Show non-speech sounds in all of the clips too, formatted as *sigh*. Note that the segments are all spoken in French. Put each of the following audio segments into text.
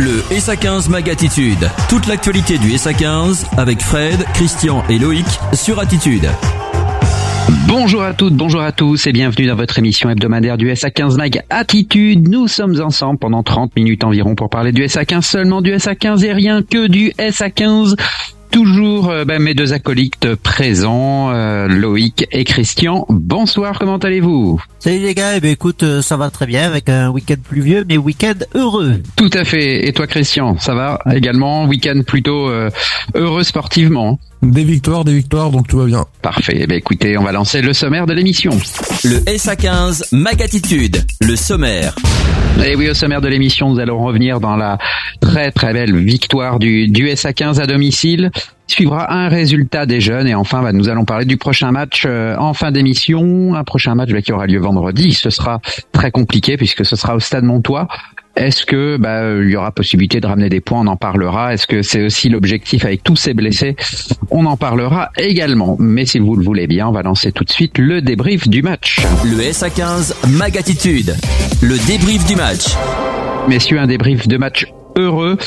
Le SA15 Mag Attitude. Toute l'actualité du SA15 avec Fred, Christian et Loïc sur Attitude. Bonjour à toutes, bonjour à tous et bienvenue dans votre émission hebdomadaire du SA15 Mag Attitude. Nous sommes ensemble pendant 30 minutes environ pour parler du SA15, seulement du SA15 et rien que du SA15 toujours euh, bah, mes deux acolytes présents, euh, Loïc et Christian. Bonsoir, comment allez-vous? Salut les gars, eh ben, écoute, euh, ça va très bien avec un week-end pluvieux, mais week-end heureux. Tout à fait. Et toi Christian, ça va également? Week-end plutôt heureux sportivement? Des victoires, des victoires, donc tout va bien. Parfait. Eh bien, écoutez, on va lancer le sommaire de l'émission. Le SA15 Magatitude, le sommaire. Et oui, au sommaire de l'émission, nous allons revenir dans la très très belle victoire du, du SA15 à domicile. Il suivra un résultat des jeunes et enfin bah, nous allons parler du prochain match euh, en fin d'émission, un prochain match bah, qui aura lieu vendredi. Ce sera très compliqué puisque ce sera au Stade Montois. Est-ce que bah, il y aura possibilité de ramener des points On en parlera. Est-ce que c'est aussi l'objectif avec tous ces blessés? On en parlera également. Mais si vous le voulez bien, on va lancer tout de suite le débrief du match. Le SA15 Magatitude. Le débrief du match. Messieurs, un débrief de match heureux,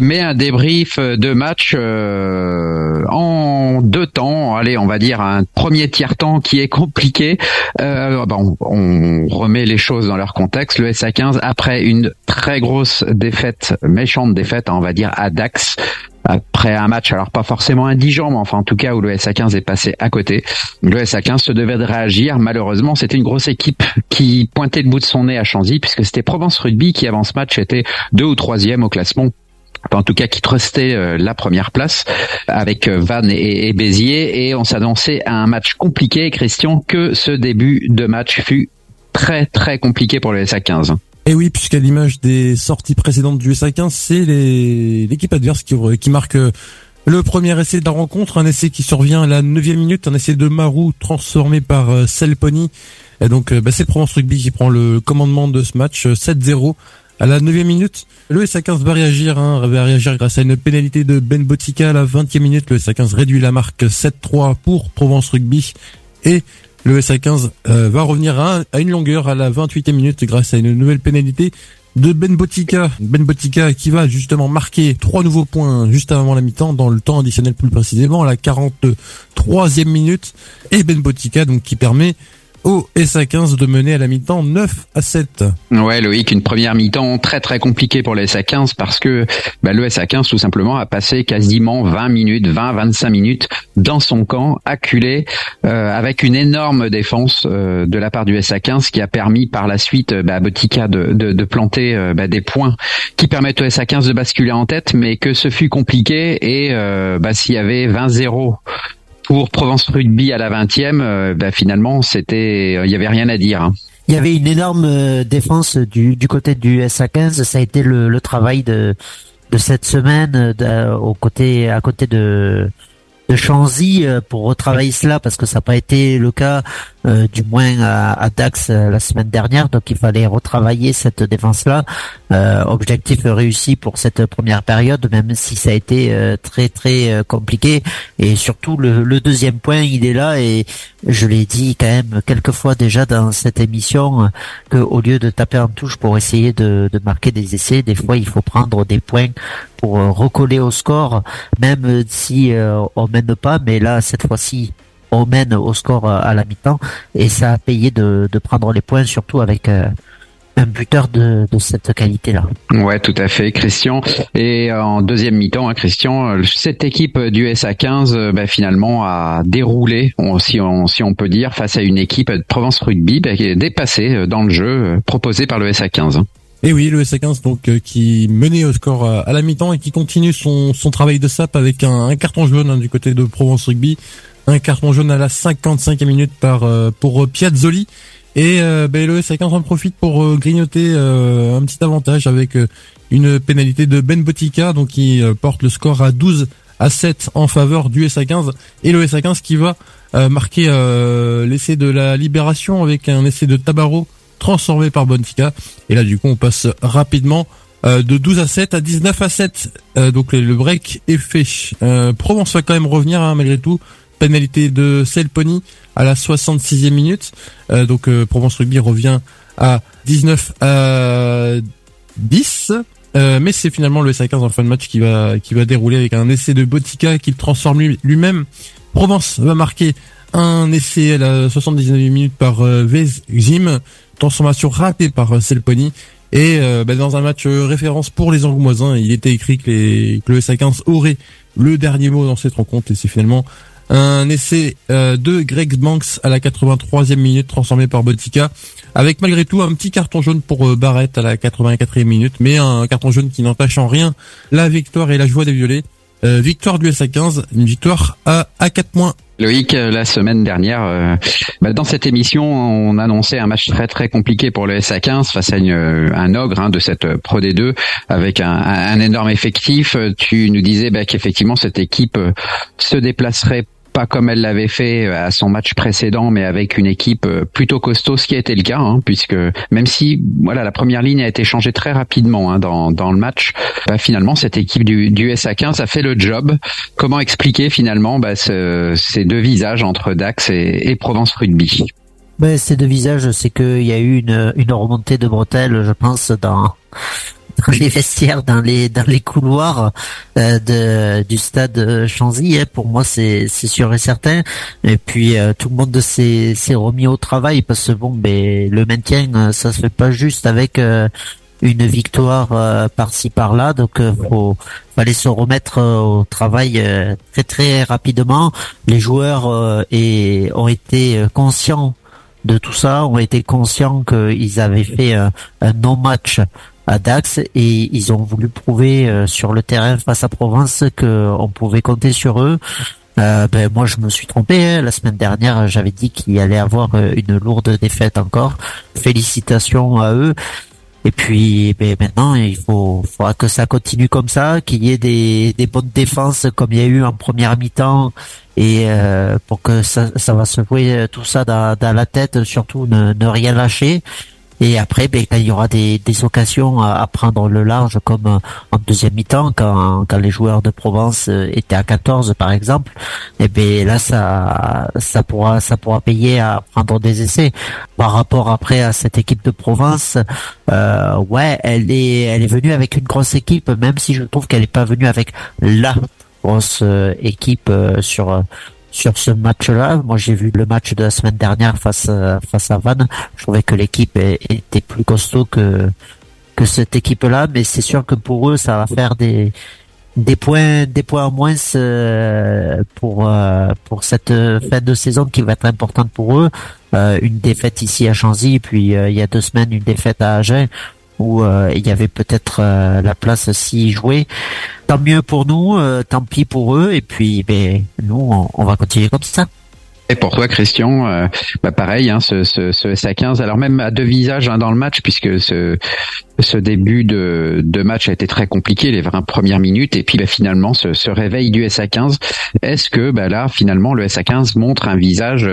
mais un débrief de match euh, en deux temps. Allez, on va dire un premier tiers temps qui est compliqué. Euh, bon, on remet les choses dans leur contexte. Le SA15 après une très grosse défaite, méchante défaite, on va dire à Dax après un match, alors pas forcément indigent, mais enfin en tout cas où le SA15 est passé à côté. Le SA15 se devait de réagir. Malheureusement, c'était une grosse équipe qui pointait le bout de son nez à Chanzy, puisque c'était Provence Rugby qui avant ce match était deux ou troisième au classement en tout cas qui trustait euh, la première place avec euh, Van et, Béziers et on s'annonçait à un match compliqué Christian que ce début de match fut très très compliqué pour le SA15. Et oui, puisqu'à l'image des sorties précédentes du SA15, c'est l'équipe adverse qui, qui marque euh, le premier essai de la rencontre, un essai qui survient à la neuvième minute, un essai de Marou transformé par euh, Selponi. Et donc euh, bah, c'est Provence Rugby qui prend le commandement de ce match 7-0 à la neuvième minute. Le SA15 va réagir, hein, va réagir grâce à une pénalité de Ben Botica à la vingtième minute. Le SA15 réduit la marque 7-3 pour Provence Rugby et le SA15 euh, va revenir à, une longueur à la 28e minute grâce à une nouvelle pénalité de Ben Botica. Ben Botica qui va justement marquer trois nouveaux points juste avant la mi-temps, dans le temps additionnel plus précisément, à la 43e minute. Et Ben Botica donc qui permet au SA15 de mener à la mi-temps 9 à 7. Ouais Loïc, une première mi-temps très très compliquée pour le SA15 parce que bah, le SA15 tout simplement a passé quasiment 20 minutes, 20-25 minutes dans son camp, acculé, euh, avec une énorme défense euh, de la part du SA15 qui a permis par la suite bah, à Botica de, de, planter euh, bah, des points qui permettent au SA15 de basculer en tête, mais que ce fut compliqué et bah, s'il y avait 20-0 pour Provence Rugby à la 20e, euh, bah, finalement, c'était, il y avait rien à dire. Hein. Il y avait une énorme euh, défense du, du côté du SA15. Ça a été le, le travail de, de cette semaine au côté, à côté de, de Chanzy pour retravailler cela parce que ça n'a pas été le cas euh, du moins à, Dax euh, la semaine dernière. Donc il fallait retravailler cette défense-là. Euh, objectif réussi pour cette première période, même si ça a été très très compliqué. Et surtout le, deuxième point, il est là et je l'ai dit quand même quelques fois déjà dans cette émission que au lieu de taper en touche pour essayer de, de marquer des essais, des fois il faut prendre des points pour recoller au score, même si on mène pas. Mais là cette fois-ci on mène au score euh, à la mi-temps et ça a payé de, prendre les points surtout avec euh, un buteur de, cette qualité-là. Ouais, tout à fait, Christian. Et euh, en deuxième mi-temps, hein, Christian, cette équipe du SA15, bah, finalement, a déroulé, si, on, si on peut dire, face à une équipe de Provence Rugby bah, qui est dépassée dans le jeu proposé par le SA15. Et oui, le SA15 donc qui menait au score à, la mi-temps et qui continue son, travail de sap avec un, carton jaune hein, du côté de Provence Rugby un carton jaune à la 55e minute par euh, pour euh, Piazzoli. Et euh, ben, le SA15 en profite pour euh, grignoter un petit avantage avec une pénalité de Ben Botica donc qui porte le score à 12 à 7 en faveur du SA15 et le SA15 qui va marquer l'essai de la libération avec un essai de Tabaro transformé par Bontica et là du coup on passe rapidement de 12 à 7 à 19 à 7 donc le break est fait. Provence va quand même revenir hein, malgré tout pénalité de Selponi à la 66e minute. Euh, donc euh, Provence Rugby revient à 19 à 10. mais c'est finalement le SA15 en fin de match qui va qui va dérouler avec un essai de Botica qui le transforme lui-même. Provence va marquer un essai à la 79 minutes par euh, Vezim, transformation ratée par euh, Selponi. Et euh, bah, dans un match euh, référence pour les Angoumoisins, il était écrit que, les, que le SA15 aurait le dernier mot dans cette rencontre et c'est finalement un essai de Greg Banks à la 83e minute transformé par Botica avec malgré tout un petit carton jaune pour Barrett à la 84e minute mais un carton jaune qui n'empêche en rien la victoire et la joie des violets victoire du SA15 une victoire à, à 4 points Loïc, euh, la semaine dernière, euh, bah, dans cette émission, on annonçait un match très très compliqué pour le SA15 face à euh, un ogre hein, de cette Pro D2 avec un, un, énorme effectif. Tu nous disais bah, qu'effectivement cette équipe se déplacerait pas comme elle l'avait fait à son match précédent, mais avec une équipe euh, plutôt costaud, ce qui a été le cas, hein, puisque même si voilà la première ligne a été changée très rapidement hein, dans, dans le match, bah, finalement cette équipe du, du SA15 a fait le job. Comment expliquer finalement bah, ce, ces deux visages entre Dax et, et Provence Rugby? Ben, Ces deux visages, c'est qu'il y a eu une, une remontée de bretelles, je pense, dans dans les vestiaires, dans les dans les couloirs euh, de du stade Chanzy. Hein, pour moi, c'est c'est sûr et certain. Et puis euh, tout le monde s'est s'est remis au travail parce que bon, ben le maintien, euh, ça se fait pas juste avec une victoire par-ci par-là. Donc, faut fallait se remettre au travail très très rapidement. Les joueurs et ont été conscients de tout ça, ont été conscients qu'ils avaient fait un non-match à Dax et ils ont voulu prouver euh, sur le terrain face à Provence qu'on pouvait compter sur eux. Euh, ben moi je me suis trompé hein. la semaine dernière j'avais dit qu'il allait avoir euh, une lourde défaite encore félicitations à eux et puis ben, maintenant il faut faudra que ça continue comme ça qu'il y ait des, des bonnes défenses comme il y a eu en première mi-temps et euh, pour que ça, ça va se jouer tout ça dans, dans la tête surtout ne, ne rien lâcher et après, ben, il y aura des, des occasions à, prendre le large, comme euh, en deuxième mi-temps, quand, quand les joueurs de Provence euh, étaient à 14, par exemple, et eh ben là, ça, ça pourra, ça pourra payer à prendre des essais. Par rapport après à cette équipe de Provence, euh, ouais, elle est, elle est venue avec une grosse équipe, même si je trouve qu'elle n'est pas venue avec la grosse euh, équipe sur sur ce match-là. Moi, j'ai vu le match de la semaine dernière face à, face à Vannes. Je trouvais que l'équipe était plus costaud que que cette équipe-là, mais c'est sûr que pour eux, ça va faire des des points des points en moins euh, pour euh, pour cette fin de saison qui va être importante pour eux. Euh, une défaite ici à Chanzy, puis il y a deux semaines une défaite à Agen où euh, il y avait peut-être euh, la place s'y jouer. Tant mieux pour nous, euh, tant pis pour eux, et puis ben, nous, on, va continuer comme ça. Et pour toi, Christian, bah pareil, hein, ce, ce, ce SA15, alors même à deux visages hein, dans le match, puisque ce, ce début de, de match a été très compliqué, les 20 premières minutes, et puis bah, finalement ce, ce réveil du SA15, est-ce que bah, là, finalement, le SA15 montre un visage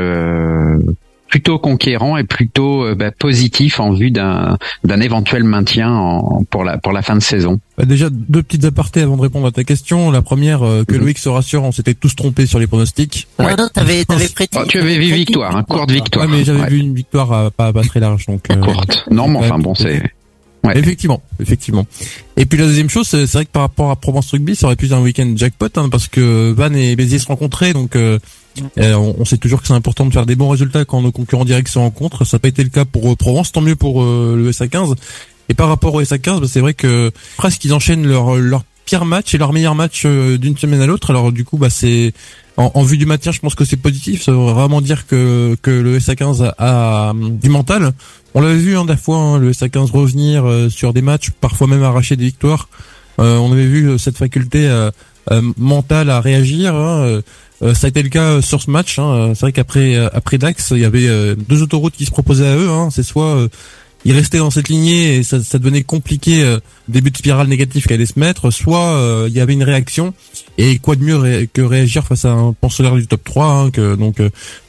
plutôt conquérant et plutôt euh, bah, positif en vue d'un d'un éventuel maintien en, pour la pour la fin de saison. Bah déjà deux petites apartés avant de répondre à ta question. La première euh, que mhm. Loïc se rassure, on s'était tous trompés sur les pronostics. Ouais. non, t'avais t'avais oh, tu avais vu victoire, hein, courte victoire. Ouais, mais j'avais vu une victoire pas pas très large donc. Euh, courte. Non, mais enfin bon c'est. Effectivement, effectivement. Et puis la deuxième chose, c'est vrai que par rapport à Provence Rugby, ça aurait pu être un week-end jackpot, hein, parce que Van et Béziers se rencontraient, donc euh, euh, on, sait toujours que c'est important de faire des bons résultats quand nos concurrents directs se rencontrent. Ça n'a pas été le cas pour euh, Provence, tant mieux pour le SA15. Et par rapport au SA15, bah, c'est vrai que presque ils enchaînent leur, leur pire match et leur meilleur match d'une semaine à l'autre. Alors du coup, bah c'est en, vue du maintien, je pense que c'est positif. Ça veut vraiment dire que que le SA15 a, du mental. On l'avait vu hein, des fois hein, le SA15 revenir sur des matchs, parfois même arracher des victoires. on avait vu cette faculté mentale à réagir. Hein, euh, ça a été le cas euh, sur ce match. Hein. C'est vrai qu'après euh, après Dax, il y avait deux autoroutes qui se proposaient à eux. Hein. C'est soit ils restaient dans cette lignée et ça, ça devenait compliqué, début de spirale négative qu'elle allait se mettre, soit il y avait une réaction et quoi de mieux que réagir face à un penseur du top 3 hein, que, donc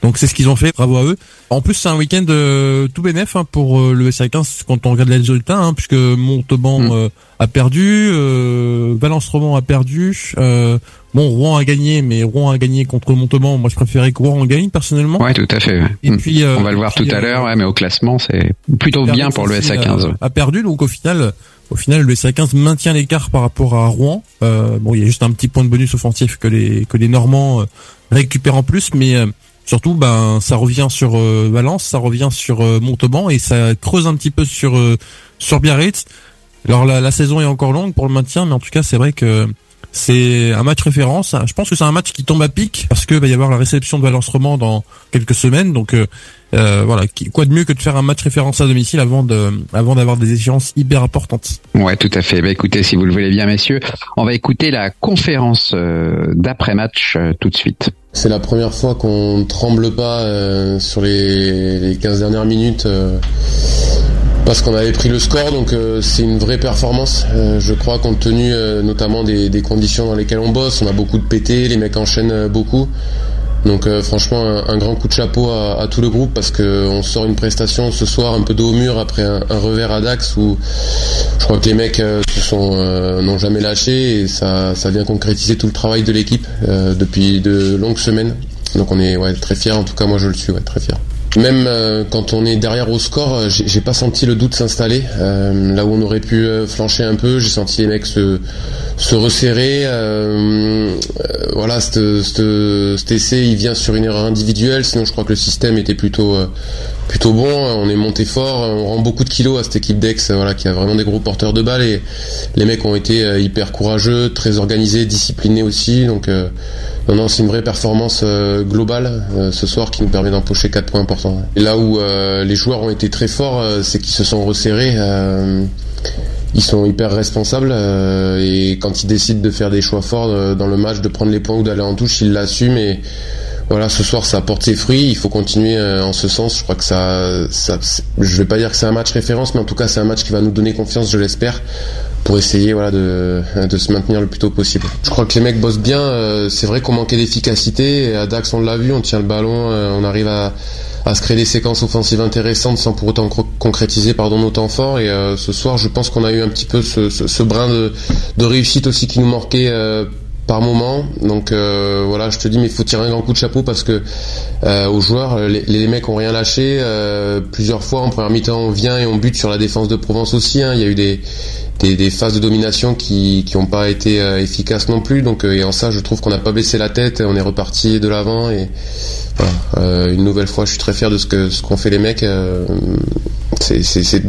donc c'est ce qu'ils ont fait, bravo à eux. En plus c'est un week-end tout bénef hein, pour le SA15 quand on regarde les résultats hein, puisque Montauban mm. a perdu, Valence Roman a perdu, Bon, Rouen a gagné, mais Rouen a gagné contre Montauban. Moi, je préférais que Rouen gagne personnellement. Ouais, tout à fait. Et puis, on va le voir tout à l'heure, ouais, mais au classement, c'est plutôt bien pour le SA15. A, a perdu, donc au final, au final, le SA15 maintient l'écart par rapport à Rouen. bon, il y a juste un petit point de bonus offensif que les que les Normands récupèrent en plus, mais Surtout, ben, ça revient sur euh, Valence, ça revient sur euh, Montauban et ça creuse un petit peu sur euh, sur Biarritz. Alors la, la, saison est encore longue pour le maintien, mais en tout cas, c'est vrai que c'est un match référence. Je pense que c'est un match qui tombe à pic parce que va y avoir la réception de Valence Roman dans quelques semaines. Donc euh, voilà, quoi de mieux que de faire un match référence à domicile avant de, avant d'avoir des échéances hyper importantes? Ouais, tout à fait. Bah, écoutez, si vous le voulez bien, messieurs, on va écouter la conférence euh, d'après match euh, tout de suite. C'est la première fois qu'on tremble pas sur les, les 15 dernières minutes parce qu'on avait pris le score, donc c'est une vraie performance. je crois compte tenu notamment des, conditions dans lesquelles on bosse, on a beaucoup de PT, les mecs enchaînent beaucoup. Donc euh, franchement un, grand coup de chapeau à, tout le groupe parce qu'on sort une prestation ce soir un peu dos au mur après un, revers à Dax où je crois que les mecs euh, euh, n'ont jamais lâché et ça, vient concrétiser tout le travail de l'équipe depuis de longues semaines. Donc on est très fiers, en tout cas moi je le suis très fier. Même quand on est derrière au score, j'ai pas senti le doute s'installer. là où on aurait pu flancher un peu, j'ai senti les mecs se se resserrer. Euh, euh, voilà, cet essai, il vient sur une erreur individuelle. Sinon, je crois que le système était plutôt euh, plutôt bon. On est monté fort. On rend beaucoup de kilos à cette équipe d'Ex, voilà, qui a vraiment des gros porteurs de balles. Et les mecs ont été hyper courageux, très organisés, disciplinés aussi. Donc non, non, c'est une vraie performance globale ce soir qui nous permet d'empocher 4 points importants. Et là où les joueurs ont été très forts, c'est qu'ils se sont resserrés ils sont hyper responsables euh, et quand ils décident de faire des choix forts euh, dans le match, de prendre les points ou d'aller en touche, ils l'assument et voilà, ce soir ça apporte ses fruits. Il faut continuer euh, en ce sens. Je crois que ça, ça je vais pas dire que c'est un match référence, mais en tout cas c'est un match qui va nous donner confiance, je l'espère, pour essayer voilà de, de se maintenir le plus tôt possible. Je crois que les mecs bossent bien. c'est vrai qu'on manquait d'efficacité. À Dax on l'a vu, on tient le ballon, on arrive à à se créer des séquences offensives intéressantes sans pour autant concrétiser pardon nos temps forts et euh, ce soir je pense qu'on a eu un petit peu ce, brin de, réussite aussi qui nous manquait euh, par moment donc euh, voilà je te dis mais il faut tirer un grand coup de chapeau parce que aux joueurs les, les, mecs ont rien lâché plusieurs fois en première mi-temps on vient et on bute sur la défense de Provence aussi hein. il y a eu des des, des, phases de domination qui n'ont pas été efficaces non plus. Donc et en ça, je trouve qu'on n'a pas baissé la tête, on est reparti de l'avant et euh, une nouvelle fois, je suis très fier de ce que ce qu'ont fait les mecs. Euh, c'est,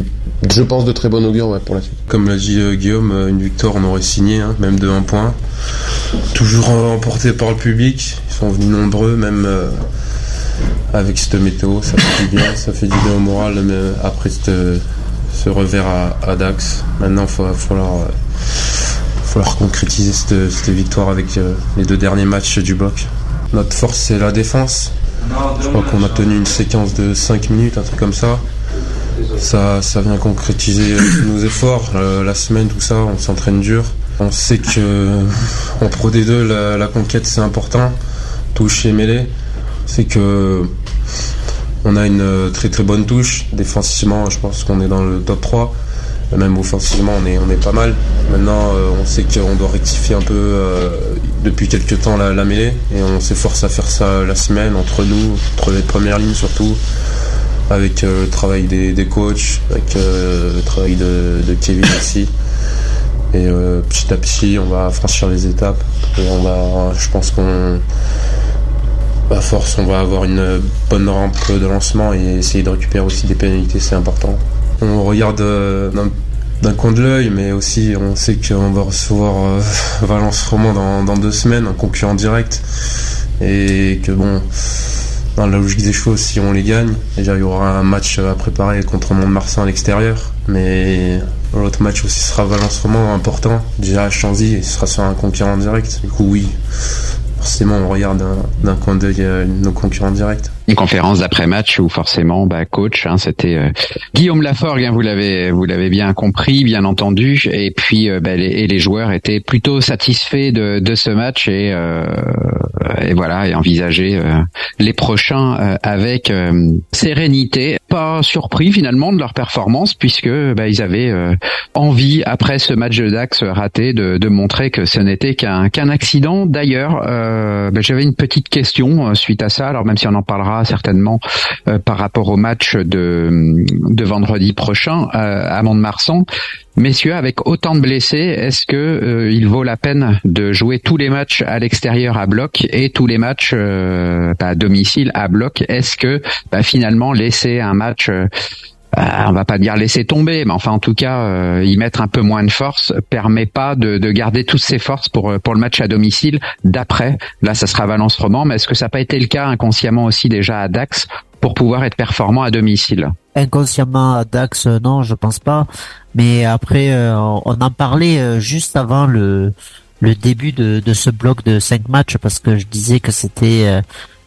je pense, de très bon augure pour la suite. Comme l'a dit euh, Guillaume, une victoire, on aurait signé, hein, même de un point. Toujours emporté par le public. Ils sont venus nombreux, même avec cette météo. Ça fait du bien, ça fait du bien au moral après ce revers à, Dax. Maintenant, il va falloir concrétiser cette, cette victoire avec les deux derniers matchs du bloc. Notre force, c'est la défense. Je crois qu'on a tenu une séquence de 5 minutes, un truc comme ça. Ça, ça vient concrétiser nos efforts. Euh, la semaine, tout ça, on s'entraîne dur. On sait que en Pro D2, la, conquête, c'est important. Touche et mêlée. C'est que on a une très très bonne touche. Défensivement, je pense qu'on est dans le top 3 même offensivement on est, on est pas mal. Maintenant euh, on sait qu'on doit rectifier un peu euh, depuis quelques temps la, mêlée et on s'efforce à faire ça la semaine entre nous, entre les premières lignes surtout, avec euh, le travail des, coachs, avec le travail de, Kevin aussi. Et petit à petit on va franchir les étapes. On va je pense qu'on à force on va avoir une bonne rampe de lancement et essayer de récupérer aussi des pénalités c'est important. On regarde euh, d'un coin de l'œil, mais aussi on sait qu'on va recevoir euh, *laughs* Valence Roman dans, deux semaines, un concurrent direct, et que bon, dans la logique des choses, si on les gagne, déjà il y aura un match à préparer contre Mont-de-Marsan à l'extérieur, mais l'autre match aussi sera Valence Roman important, déjà à Chanzy, ce sera sur un concurrent direct. Du coup, oui, forcément on regarde d'un coin d'œil euh, nos concurrents directs. Une conférence d'après-match où forcément, bah, coach, hein, c'était euh, Guillaume Laforgue, hein, vous l'avez, vous l'avez bien compris, bien entendu, et puis bah, les, et les joueurs étaient plutôt satisfaits de, de ce match et, et voilà et envisageaient les prochains avec sérénité. Pas surpris finalement de leur performance puisque bah, ils avaient envie après ce match de Dax raté de, de montrer que ce n'était qu'un qu'un accident. D'ailleurs, bah, j'avais une petite question suite à ça. Alors même si on en parlera certainement euh, par rapport au match de, de vendredi prochain euh, à Mont-de-Marsan. Messieurs, avec autant de blessés, est-ce que euh, il vaut la peine de jouer tous les matchs à l'extérieur à bloc et tous les matchs à domicile à bloc? Est-ce que bah, finalement laisser un match on va pas dire laisser tomber, mais enfin en tout cas euh, y mettre un peu moins de force permet pas de, garder toutes ses forces pour pour le match à domicile d'après. Là, ça sera Valence Roman, mais est-ce que ça n'a pas été le cas inconsciemment aussi déjà à Dax pour pouvoir être performant à domicile? Inconsciemment à Dax, euh, non, je pense pas. Mais après, on en parlait juste avant le le début de, de ce bloc de cinq matchs parce que je disais que c'était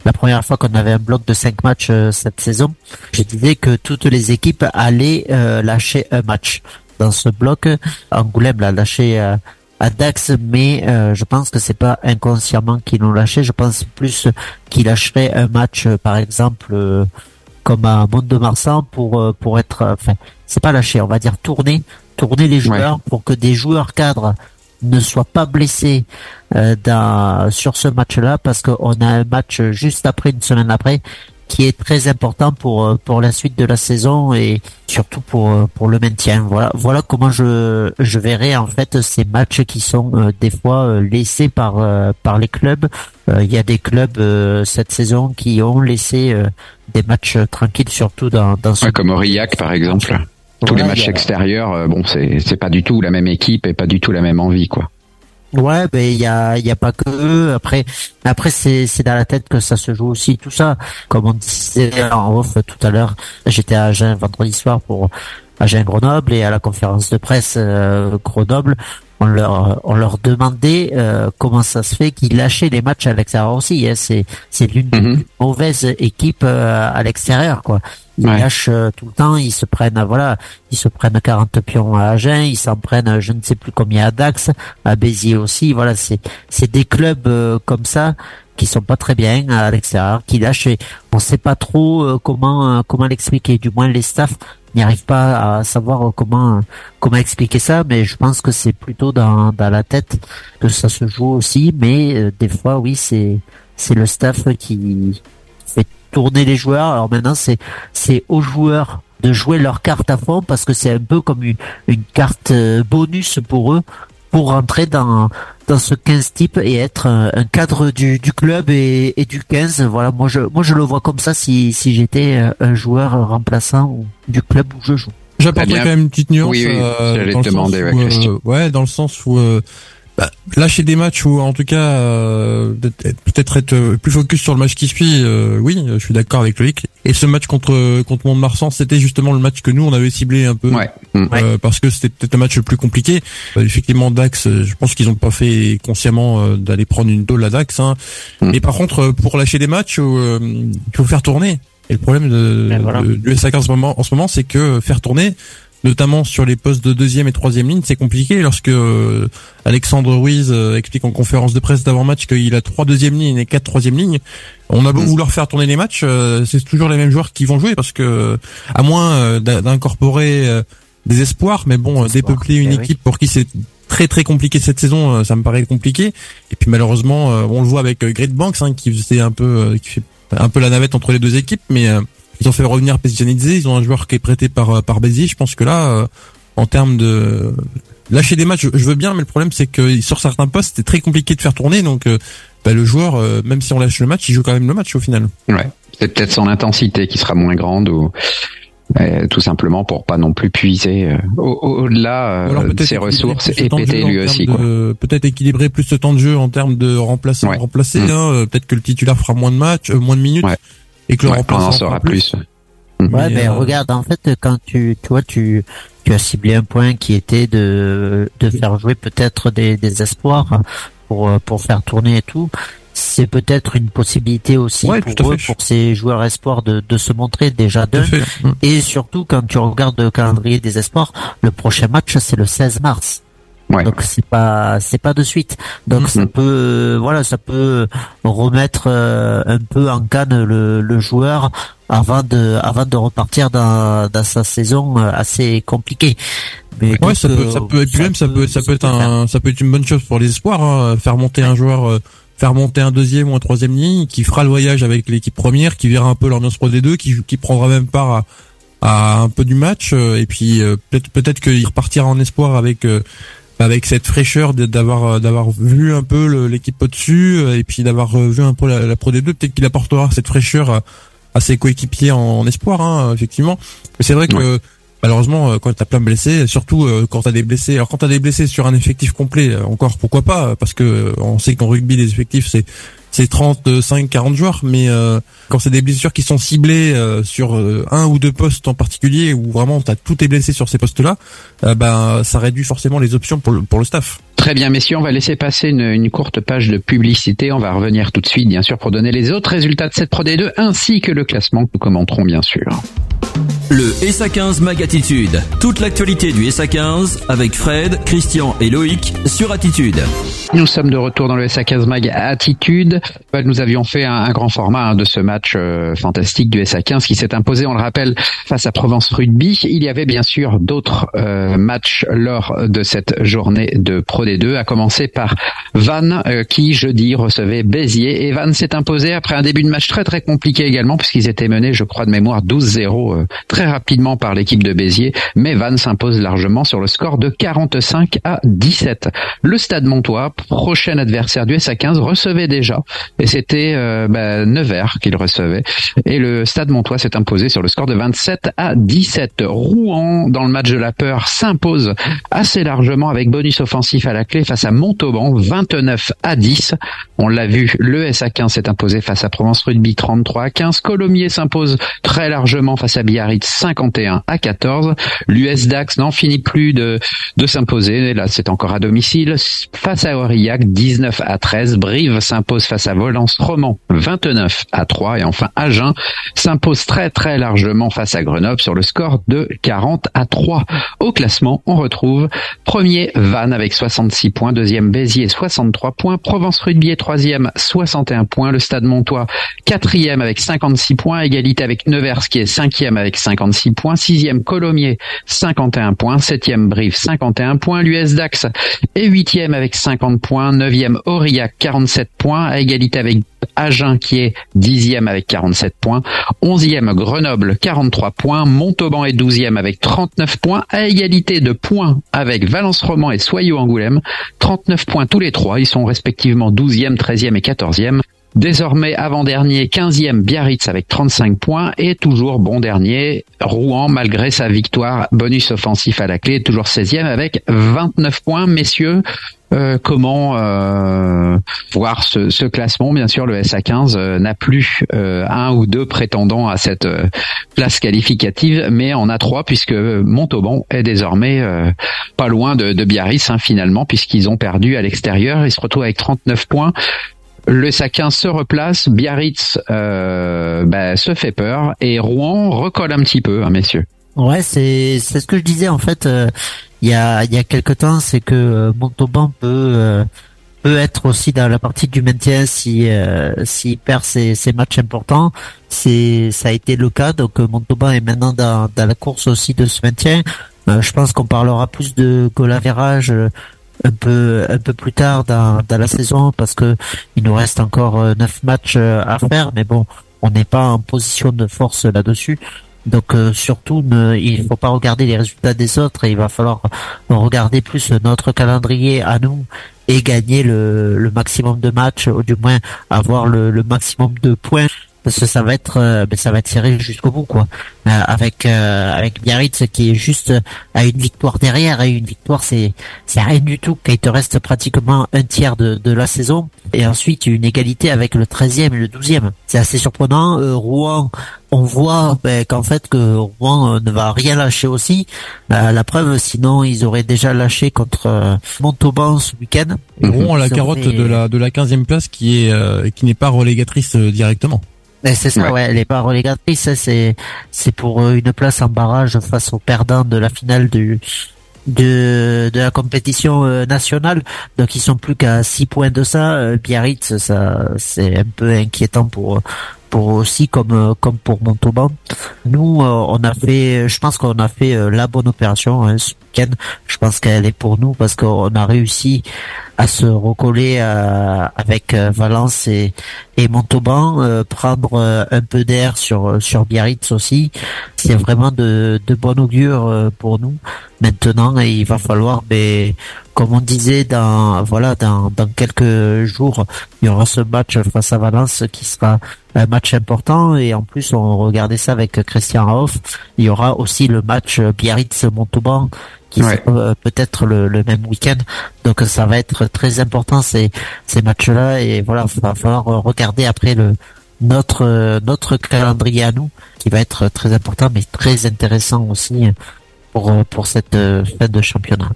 la première fois qu'on avait un bloc de cinq matchs euh, cette saison, je disais que toutes les équipes allaient euh, lâcher un match. Dans ce bloc, Angoulême l'a lâché euh, à Dax, mais je pense que c'est pas inconsciemment qu'ils l'ont lâché. Je pense plus qu'ils lâcheraient un match, par exemple, comme à Mont-de-Marsan pour pour être, enfin, c'est pas lâcher, on va dire tourner, tourner les joueurs pour que des joueurs cadres ne soient pas blessés euh, dans, sur ce match-là parce qu'on a un match juste après, une semaine après, qui est très important pour euh, pour la suite de la saison et surtout pour euh, pour le maintien. Voilà voilà comment je je verrai en fait ces matchs qui sont des fois laissés par par les clubs. Il y a des clubs cette saison qui ont laissé des matchs tranquilles surtout dans dans ce... comme Aurillac par exemple. Tous les matchs extérieurs, bon c'est c'est pas du tout la même équipe et pas du tout la même envie quoi. Ouais, ben il y a y a pas que eux. Après après c'est c'est dans la tête que ça se joue aussi tout ça. Comme on disait en off tout à l'heure, j'étais à Agen vendredi soir pour Agen Grenoble et à la conférence de presse euh, Grenoble, on leur on leur demandait euh, comment ça se fait qu'ils lâchaient les matchs à l'extérieur aussi. Hein. C'est c'est l'une des mhm. mauvaises équipes euh, à l'extérieur quoi. Ils lâchent euh, tout le temps, ils se prennent voilà, ils se prennent 40 pions à Agen, ils s'en prennent je ne sais plus combien à Dax, à Béziers aussi. Voilà, c'est c'est des clubs comme ça qui sont pas très bien à l'extérieur, qui lâchent. On sait pas trop comment comment l'expliquer. Du moins les staffs n'y arrive pas à savoir comment comment expliquer ça, mais je pense que c'est plutôt dans, dans la tête que ça se joue aussi. Mais euh, des fois, oui, c'est c'est le staff qui fait tourner les joueurs. Alors maintenant, c'est c'est aux joueurs de jouer leur carte à fond parce que c'est un peu comme une, une carte euh, bonus pour eux pour rentrer dans dans ce 15 type et être un, cadre du, du club et, et, du 15. Voilà, moi je moi je le vois comme ça si si j'étais euh, un joueur remplaçant du club où je joue. J'apporterais quand même une petite nuance. Oui, oui, euh, te demander, ouais, euh, ouais, dans le sens où euh, bah, lâcher des matchs ou en tout cas euh, peut-être être plus focus sur le match qui suit. Euh, oui, je suis d'accord avec Loïc. Et ce match contre contre Mont-de-Marsan, c'était justement le match que nous on avait ciblé un peu ouais. Euh, parce que c'était peut-être un match le plus compliqué. effectivement, Dax, je pense qu'ils ont pas fait consciemment d'aller prendre une dole à Dax. Hein. Mm. Et par contre, pour lâcher des matchs, il faut faire tourner. Et le problème de, ben du SAK en ce moment, en ce moment, c'est que faire tourner, notamment sur les postes de deuxième et troisième ligne, c'est compliqué lorsque euh, Alexandre Ruiz euh, explique en conférence de presse d'avant-match qu'il a trois deuxième lignes et quatre troisième lignes. On a beau mm. vouloir faire tourner les matchs, euh, c'est toujours les mêmes joueurs qui vont jouer parce que à moins d'incorporer des espoirs, mais bon, dépeupler une eh équipe pour qui c'est très très compliqué cette saison, ça me paraît compliqué. Et puis malheureusement, on le voit avec Great Banks hein, qui faisait un peu, qui fait un peu la navette entre les deux équipes, mais ils ont fait revenir Pessionidze, ils ont un joueur qui est prêté par euh, par Béziers. Je pense que là, euh, en termes de lâcher des matchs, je, veux bien, mais le problème c'est que sur certains postes, c'était très compliqué de faire tourner. Donc, euh, bah, le joueur, même si on lâche le match, il joue quand même le match au final. Ouais, c'est peut-être son intensité qui sera moins grande ou. tout simplement pour pas non plus puiser au-delà de ses ressources et péter lui aussi. Peut-être équilibrer plus ce temps de jeu en termes de remplacer, remplacer. Mm. Hein, peut-être que le titulaire fera moins de matchs, moins de minutes et que le remplaçant en saura plus. Ouais, mais, euh, regarde, en fait, quand tu, tu vois, tu, tu as ciblé un point qui était de, de faire jouer peut-être des, des espoirs pour, pour faire tourner et tout. c'est peut-être une possibilité aussi pour eux, pour ces joueurs espoirs de, de se montrer déjà deux. Mm. Et surtout, quand tu regardes le calendrier des espoirs, le prochain match, c'est le 16 mars. Donc c'est pas c'est pas de suite. Donc ça mm-hmm. peut voilà ça peut remettre euh, un peu en canne le, le joueur avant de avant de repartir dans, dans sa saison euh, assez compliquée. Mais ouais, ça peut ça peut être même ça peut ça peut être un ça peut être une bonne chose pour les espoirs hein, faire monter un joueur euh, faire monter un deuxième ou un troisième ligne qui fera le voyage avec l'équipe première qui verra un peu l'ambiance pro des deux qui qui prendra même part à, à un peu du match et puis peut-être peut-être qu'il repartira en espoir avec avec cette fraîcheur d'avoir euh, d'avoir vu un peu l'équipe au-dessus euh, et puis d'avoir euh, vu un peu la, Pro D2, peut-être qu'il apportera cette fraîcheur à, ses coéquipiers en, espoir, hein, effectivement. Mais c'est vrai que malheureusement, quand t'as plein de blessés, surtout quand t'as des blessés, alors quand t'as des blessés sur un effectif complet, encore pourquoi pas, parce que on sait qu'en rugby les effectifs c'est c'est 35 40 joueurs mais euh, quand c'est des blessures qui sont ciblées euh, sur euh, un ou deux postes en particulier où vraiment tu as tout est blessé sur ces postes-là ben ça réduit forcément les options pour le, pour le staff. Très bien messieurs, on va laisser passer une, une, courte page de publicité, on va revenir tout de suite bien sûr pour donner les autres résultats de cette Pro D2 ainsi que le classement que nous commenterons bien sûr. Le SA15 Mag Attitude. Toute l'actualité du SA15 avec Fred, Christian et Loïc sur Attitude. Nous sommes de retour dans le SA15 Mag Attitude. Nous avions fait un, grand format hein, de ce match euh, fantastique du SA15 qui s'est imposé, on le rappelle, face à Provence Rugby. Il y avait bien sûr d'autres euh, matchs lors de cette journée de Pro D2, à commencer par Vannes euh, qui jeudi recevait Béziers. Et Vannes s'est imposé après un début de match très très compliqué également puisqu'ils étaient menés, je crois de mémoire, 12-0 très rapidement par l'équipe de Béziers, mais Vannes s'impose largement sur le score de 45 à 17. Le Stade Montois, prochain adversaire du SA15, recevait déjà, et c'était euh, bah, Nevers qu'il recevait, et le Stade Montois s'est imposé sur le score de 27 à 17. Rouen, dans le match de la peur, s'impose assez largement avec bonus offensif à la clé face à Montauban, 29 à 10. On l'a vu, le SA15 s'est imposé face à Provence Rugby, 33 à 15. Colomiers s'impose très largement face à Biarritz, 51 à 14. L'US Dax n'en finit plus de, de s'imposer. Là, c'est encore à domicile. Face à Aurillac, 19 à 13. Brive s'impose face à Volence Roman, 29 à 3. Et enfin, Agen s'impose très très largement face à Grenoble sur le score de 40 à 3. Au classement, on retrouve premier Vannes avec 66 points, deuxième Béziers 63 points, Provence Rugby est troisième 61 points, le Stade Montois quatrième avec 56 points, égalité avec Nevers qui est cinquième avec 56 points, sixième Colomiers 51 points, septième Brive 51 points, l'US Dax est huitième avec 50 points, neuvième Aurillac 47 points, à égalité avec Agen qui est dixième avec 47 points, onzième Grenoble 43 points, Montauban est douzième avec 39 points, à égalité de points avec Valence Roman et Soyaux Angoulême, 39 points tous les trois, ils sont respectivement douzième, treizième et quatorzième. Désormais avant-dernier, 15e Biarritz avec 35 points et toujours bon dernier Rouen malgré sa victoire bonus offensif à la clé, toujours 16e avec 29 points. Messieurs, euh, comment euh, voir ce, classement? Bien sûr, le SA15 euh, n'a plus un ou deux prétendants à cette place qualificative, mais en a trois puisque Montauban est désormais pas loin de, Biarritz hein, finalement, puisqu'ils ont perdu à l'extérieur. Ils se retrouvent avec 39 points. Le Saquin se replace, Biarritz euh, bah, se fait peur et Rouen recolle un petit peu, hein, messieurs. Ouais, c'est c'est ce que je disais en fait. Euh, il y a il y a quelque temps, c'est que euh, Montauban peut peut être aussi dans la partie du maintien si s'il perd ses, ses matchs importants. C'est ça a été le cas. Donc Montauban est maintenant dans dans la course aussi de ce maintien. je pense qu'on parlera plus de goal un peu un peu plus tard dans, dans la saison parce que il nous reste encore euh, neuf matchs euh, à faire mais bon on n'est pas en position de force là-dessus. Donc euh, surtout ne, il faut pas regarder les résultats des autres et il va falloir regarder plus notre calendrier à nous et gagner le, le maximum de matchs ou du moins avoir le, le maximum de points parce que ça va être euh, ben, ça va être serré jusqu'au bout quoi. Euh, avec euh, avec Biarritz qui est juste à une victoire derrière et une victoire c'est c'est rien du tout. Il te reste pratiquement un tiers de, de la saison. Et ensuite une égalité avec le 13e et le 12e c'est assez surprenant. Rouen on voit ben, qu'en fait que Rouen ne va rien lâcher aussi. la preuve, sinon ils auraient déjà lâché contre Montauban ce week-end. Rouen a la carotte de la de la 15e place qui est qui n'est pas relégatrice directement c'est ça, ouais. Elle est pas relégatrice. C'est c'est pour euh, une place en barrage face aux perdants de la finale du de de la compétition euh, nationale. Donc ils sont plus qu'à 6 points de ça. Euh, Biarritz, ça c'est un peu inquiétant pour pour aussi comme comme pour Montauban. Nous, on a fait, je pense qu'on a fait la bonne opération hein, ce week-end. Je pense qu'elle est pour nous parce qu'on a réussi à se recoller euh, avec euh, Valence et, et Montauban, euh, prendre un peu d'air sur sur Biarritz aussi. C'est vraiment de, de bon augure pour nous. Maintenant, il va falloir, mais comme on disait, dans voilà, dans, dans quelques jours, il y aura ce match face à Valence qui sera un match important et en plus on regardait ça avec Christian Raouf. Il y aura aussi le match Biarritz-Montauban qui euh, peut-être le, le, même week-end. Donc ça va être très important ces, ces matchs-là et voilà, il va falloir regarder après le notre notre calendrier à nous qui va être très important mais très intéressant aussi pour pour cette fête de championnat.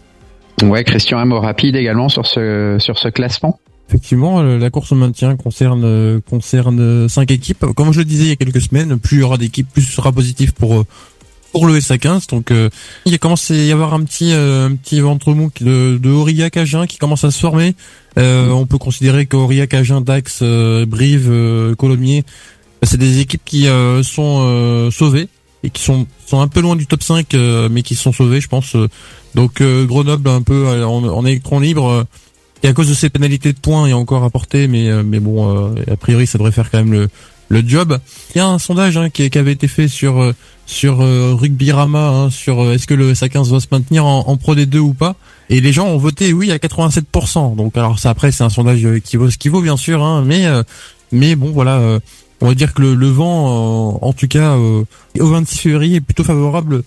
Ouais, Christian, un mot rapide également sur ce sur ce classement. Effectivement, la course au maintien concerne concerne cinq équipes. Comme je le disais il y a quelques semaines, plus il y aura d'équipes, plus ce sera positif pour pour le SA15. Donc euh, il a commencé à y avoir un petit euh, un petit ventre mou de, de Aurillac Agen qui commence à se former. Euh, on peut considérer qu'Aurillac Agen, Dax, euh, Brive, euh, Colomiers, c'est des équipes qui sont sauvées et qui sont sont un peu loin du top 5 mais qui sont sauvées je pense. Donc Grenoble un peu en, en électron libre et à cause de ces pénalités de points il y a encore à porter mais mais bon a priori ça devrait faire quand même le le job. Il y a un sondage hein, qui, qui, avait été fait sur sur euh, Rugby Rama, hein, sur euh, est-ce que le SA15 va se maintenir en, Pro D2 ou pas. Et les gens ont voté oui à 87%. Donc alors ça après c'est un sondage euh, qui vaut ce qui vaut bien sûr, hein, mais mais bon voilà, on va dire que le, vent en tout cas au 26 février est plutôt favorable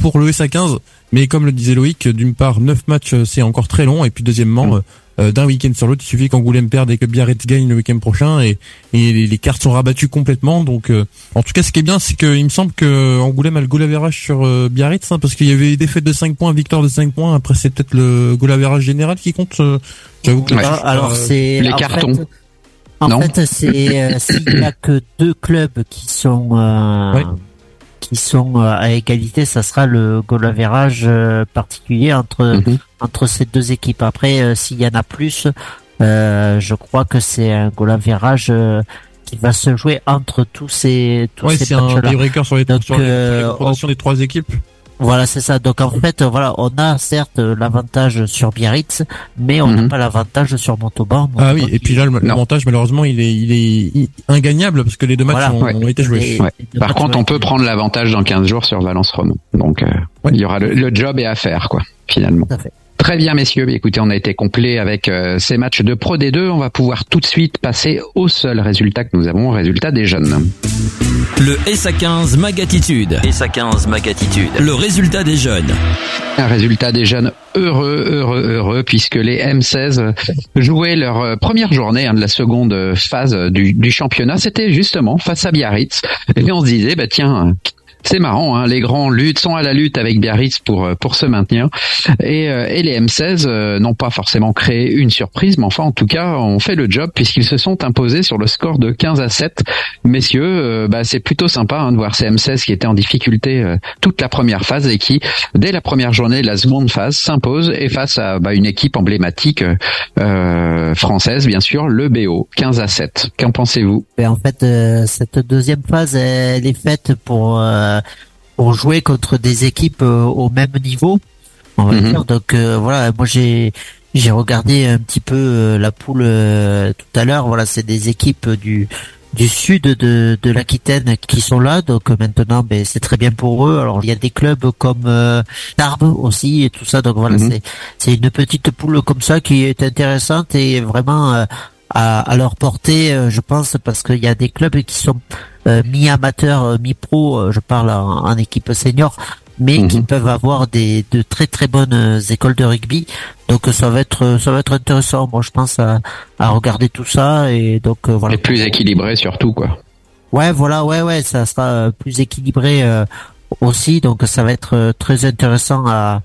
pour le SA15. Mais comme le disait Loïc, d'une part 9 matchs c'est encore très long et puis deuxièmement mm. Euh, d'un week-end sur l'autre. Il suffit qu'Angoulême perde et que Biarritz gagne le week-end prochain et, et les, cartes sont rabattues complètement. Donc, euh, en tout cas, ce qui est bien, c'est qu'il me semble que Angoulême a le goal sur euh, Biarritz, hein, parce qu'il y avait des défaites de 5 points, victoire de 5 points. Après, c'est peut-être le goal général qui compte. J'avoue que alors c'est les cartons. en fait, c'est s'il n'y a que deux clubs qui sont qui sont euh, à égalité, ça sera le goal average euh, particulier entre mhm. entre ces deux équipes. Après, euh, s'il y en a plus, je crois que c'est un goal average qui va se jouer entre tous ces tous ouais, c'est un sur les, Donc, sur les, des trois équipes. Voilà, c'est ça. Donc en fait, voilà, on a certes l'avantage sur Biarritz, mais on n'a mhm. pas l'avantage sur Montauban. Ah oui, et puis là, l'avantage malheureusement, il est, il est ingagnable parce que les deux matchs ont, été joués. Par contre, on peut prendre l'avantage dans 15 jours sur Valence Rome. Donc euh, il y aura le, le, job est à faire, quoi, finalement. Tout à fait. Très bien, messieurs. Écoutez, on a été complet avec euh, ces matchs de Pro D2. On va pouvoir tout de suite passer au seul résultat que nous avons, résultat des jeunes. Le SA15 Magatitude. SA15 Magatitude. Le résultat des jeunes. Un résultat des jeunes heureux, heureux, heureux, puisque les M16 jouaient leur euh, première journée hein, de la seconde phase du, du championnat. C'était justement face à Biarritz. Et on se disait, bah tiens, c'est marrant, hein, les grands luttes sont à la lutte avec Biarritz pour euh, pour se maintenir et, euh, et les M16 euh, n'ont pas forcément créé une surprise, mais enfin en tout cas ont fait le job puisqu'ils se sont imposés sur le score de 15 à 7. Messieurs, bah, c'est plutôt sympa hein, de voir ces M16 qui étaient en difficulté toute la première phase et qui dès la première journée la seconde phase s'imposent et face à bah, une équipe emblématique française bien sûr, le BO 15 à 7. Qu'en pensez-vous? En fait, cette deuxième phase elle est faite pour pour jouer contre des équipes euh, au même niveau, on va mhm. dire. Donc euh, voilà, moi j'ai j'ai regardé un petit peu euh, la poule tout à l'heure. Voilà, c'est des équipes du du sud de, de l'Aquitaine qui sont là. Donc maintenant, ben, c'est très bien pour eux. Alors il y a des clubs comme Tarbes aussi et tout ça. Donc voilà, mhm. c'est c'est une petite poule comme ça qui est intéressante et vraiment à, leur portée, je pense, parce qu'il y a des clubs qui sont mi-amateurs, mi-pro, je parle en, équipe senior, mais qui mhm. peuvent avoir des de très très bonnes écoles de rugby. Donc ça va être ça va être intéressant. Moi je pense à, à regarder tout ça et donc voilà. Et plus équilibré surtout quoi. Ouais voilà ouais ouais ça sera plus équilibré aussi donc ça va être très intéressant à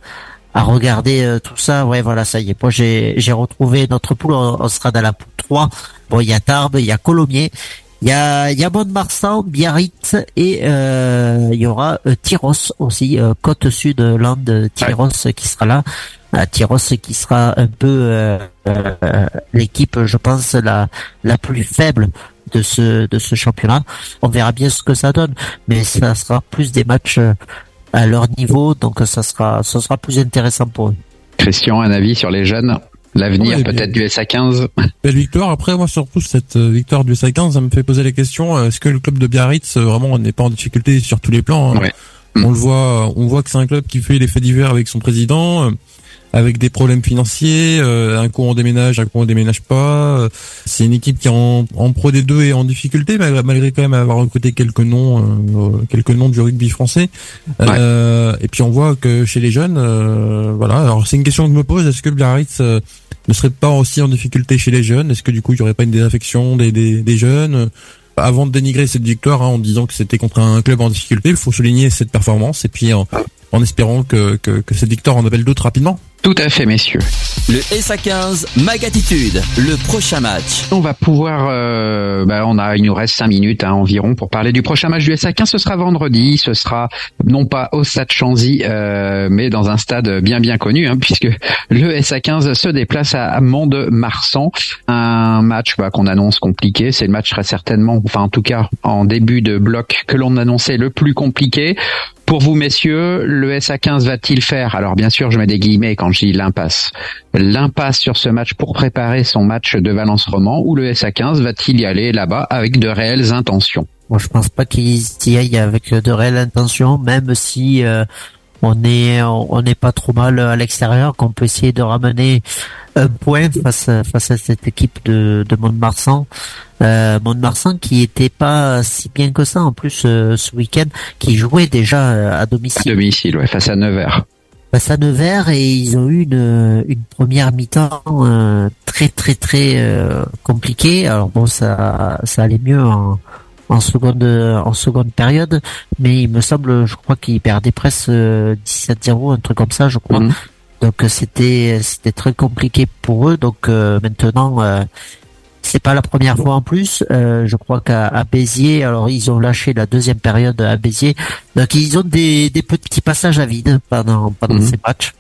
à regarder euh, tout ça. Ouais, voilà, ça y est. Moi, j'ai j'ai retrouvé notre poule. On, sera dans la poule 3. Bon, il y a Tarbes, il y a Colomiers, il y a y a Mont-de-Marsan, Biarritz et euh, il y aura euh, Tyros aussi, côte sud Land Tyros qui sera là. Tyros qui sera un peu l'équipe, je pense, la la plus faible de ce de ce championnat. On verra bien ce que ça donne, mais ça sera plus des matchs à leur niveau, donc ça sera, ça sera plus intéressant pour eux. Christian, un avis sur les jeunes? L'avenir peut-être du SA15 *laughs* Belle victoire. Après, moi, surtout, cette euh, victoire du SA15, ça me fait poser la question, euh, est-ce que le club de Biarritz, euh, vraiment, n'est pas en difficulté sur tous les plans hein? On le voit, on voit que c'est un club qui fait les faits divers avec son président avec des problèmes financiers, euh, un coup on déménage, un coup on déménage pas. C'est une équipe qui en, en Pro des deux est en difficulté malgré, quand même avoir recruté quelques noms, euh, quelques noms du rugby français. Euh, et puis on voit que chez les jeunes, voilà. Alors c'est une question que je me pose est-ce que Biarritz ne serait pas aussi en difficulté chez les jeunes? Est-ce que du coup il y aurait pas une désinfection des, des, des jeunes? Avant de dénigrer cette victoire hein, en disant que c'était contre un club en difficulté, il faut souligner cette performance et puis en, en espérant que, que, que cette victoire en appelle d'autres rapidement. Tout à fait, messieurs. Le SA15 Magatitude, le prochain match. On va pouvoir, euh, bah on a, il nous reste cinq minutes hein, environ pour parler du prochain match du SA15. Ce sera vendredi. Ce sera non pas au Stade Chanzy, euh, mais dans un stade bien bien connu, hein, puisque le SA15 se déplace à Mont-de-Marsan. Un match bah, qu'on annonce compliqué. C'est le match très certainement, enfin en tout cas en début de bloc que l'on annonçait le plus compliqué. Pour vous, messieurs, le SA15 va-t-il faire? Alors bien sûr, je mets des guillemets quand je dis l'impasse. L'impasse sur ce match pour préparer son match de Valence Roman ou le SA15 va-t-il y aller là-bas avec de réelles intentions? Moi, je pense pas qu'il y aille avec de réelles intentions, même si euh, on est on n'est pas trop mal à l'extérieur, qu'on peut essayer de ramener un point face face à cette équipe de de Mont-de-Marsan. Euh, Mont-de-Marsan qui était pas si bien que ça en plus euh, ce week-end, qui jouait déjà à domicile. À domicile, ouais, face à Nevers. Face à Nevers et ils ont eu une, une première mi-temps euh, très très très compliquée. Alors bon, ça ça allait mieux en en seconde en seconde période, mais il me semble, je crois qu'ils perdaient presque 17-0, un truc comme ça, je crois. Mhm. Donc c'était c'était très compliqué pour eux. Donc maintenant c'est pas la première fois en plus. Euh, je crois qu'à Béziers, alors ils ont lâché la deuxième période à Béziers. Donc ils ont des, des petits passages à vide pendant pendant mhm. ces matchs.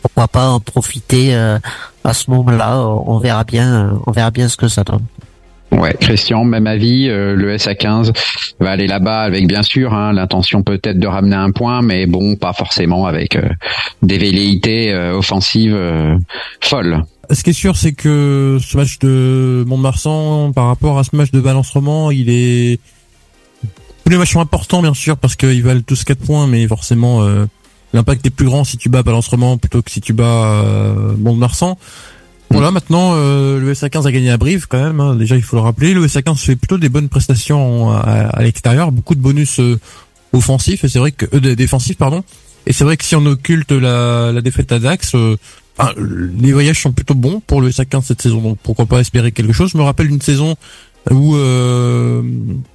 Pourquoi pas en profiter euh, à ce moment-là On verra bien, on verra bien ce que ça donne. Ouais, Christian, même avis. Euh, le SA15 va aller là-bas avec bien sûr hein, l'intention peut-être de ramener un point, mais bon, pas forcément avec des velléités offensives folles. Ce qui est sûr, c'est que ce match de Mont-de-Marsan, par rapport à ce match de Valence Roman, il est tous les matchs sont importants bien sûr parce qu'ils valent tous 4 points, mais forcément euh, l'impact est plus grand si tu bats Valence Roman plutôt que si tu bats euh, Mont-de-Marsan. Voilà, mm. maintenant euh, le SA15 a gagné à Brive quand même. Hein. déjà, il faut le rappeler. Le SA15 fait plutôt des bonnes prestations à, l'extérieur, beaucoup de bonus offensifs et c'est vrai que défensifs pardon. Et c'est vrai que si on occulte la, la défaite à Dax, les voyages sont plutôt bons pour le SA15 cette saison, donc pourquoi pas espérer quelque chose. Je me rappelle une saison où euh,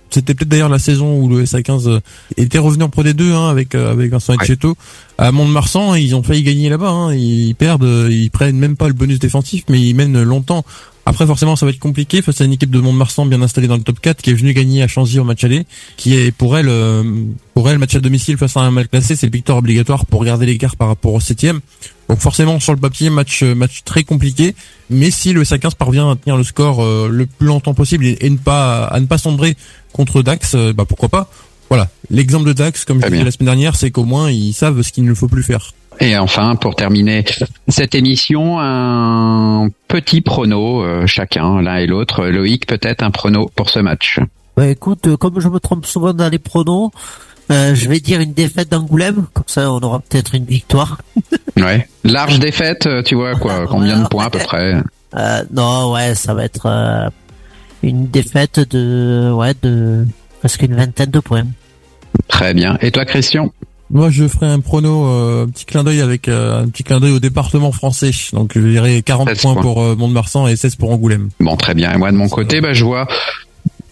c'était peut-être d'ailleurs la saison où le SA15 était revenu en Pro D2 hein, avec euh, avec Vincent Etcheto à Mont-de-Marsan. Ils ont failli gagner là-bas. Hein. Ils perdent, ils prennent même pas le bonus défensif, mais ils mènent longtemps. Après, forcément, ça va être compliqué face à une équipe de Mont-de-Marsan bien installée dans le top 4 qui est venue gagner à Chanzy au match aller, qui est pour elle, euh, pour elle, match à domicile face à un mal classé, c'est le victoire obligatoire pour garder l'écart par rapport au septième. Donc forcément, sur le papier, match, euh, match très compliqué. Mais si le SA15 parvient à tenir le score euh, le plus longtemps possible et, ne pas, à ne pas sombrer contre Dax, bah pourquoi pas. Voilà. L'exemple de Dax, comme je disais la semaine dernière, c'est qu'au moins ils savent ce qu'il ne faut plus faire. Et enfin, pour terminer cette émission, un petit prono euh, chacun, l'un et l'autre. Loïc, peut-être un prono pour ce match. Bah écoute, euh, comme je me trompe souvent dans les pronos, euh, je vais dire une défaite d'Angoulême, comme ça on aura peut-être une victoire. *laughs* ouais. Large défaite, tu vois quoi, *laughs* combien de points à peu près? Non, ouais, ça va être une défaite de, ouais, de presque une vingtaine de points. Très bien. Et toi, Christian? Moi, je ferai un prono, euh, un petit clin d'œil avec euh, un petit clin d'œil au département français. Donc, je dirais 40 16 points, points. pour euh, Mont-de-Marsan et 16 pour Angoulême. Bon, très bien. Et moi, de mon côté, bah, je vois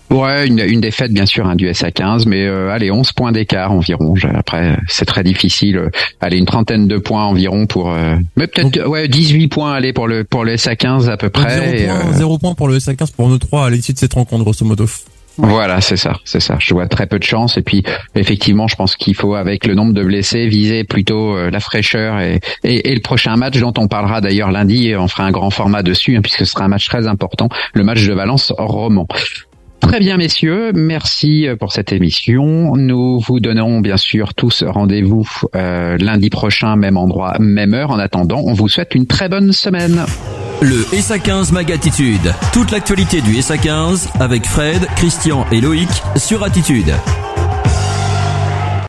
ouais une, une défaite, bien sûr, hein, du SA15, mais euh, allez, 11 points d'écart environ. Après, c'est très difficile. Allez, une trentaine de points environ pour... euh, mais peut-être ouais 18 points, allez, pour le pour le SA15 à peu près. et, zéro, point, euh, pour le SA15 pour nous trois à l'issue de cette rencontre, grosso modo. Voilà, c'est ça, c'est ça. Je vois très peu de chance et puis effectivement, je pense qu'il faut avec le nombre de blessés viser plutôt euh, la fraîcheur et, le prochain match dont on parlera d'ailleurs lundi, on fera un grand format dessus hein, puisque ce sera un match très important, le match de Valence Roman. Très bien, messieurs, merci euh, pour cette émission. Nous vous donnons bien sûr tous rendez-vous euh, lundi prochain, même endroit, même heure. En attendant, on vous souhaite une très bonne semaine. Le SA15 Mag Attitude. Toute l'actualité du SA15 avec Fred, Christian et Loïc sur Attitude.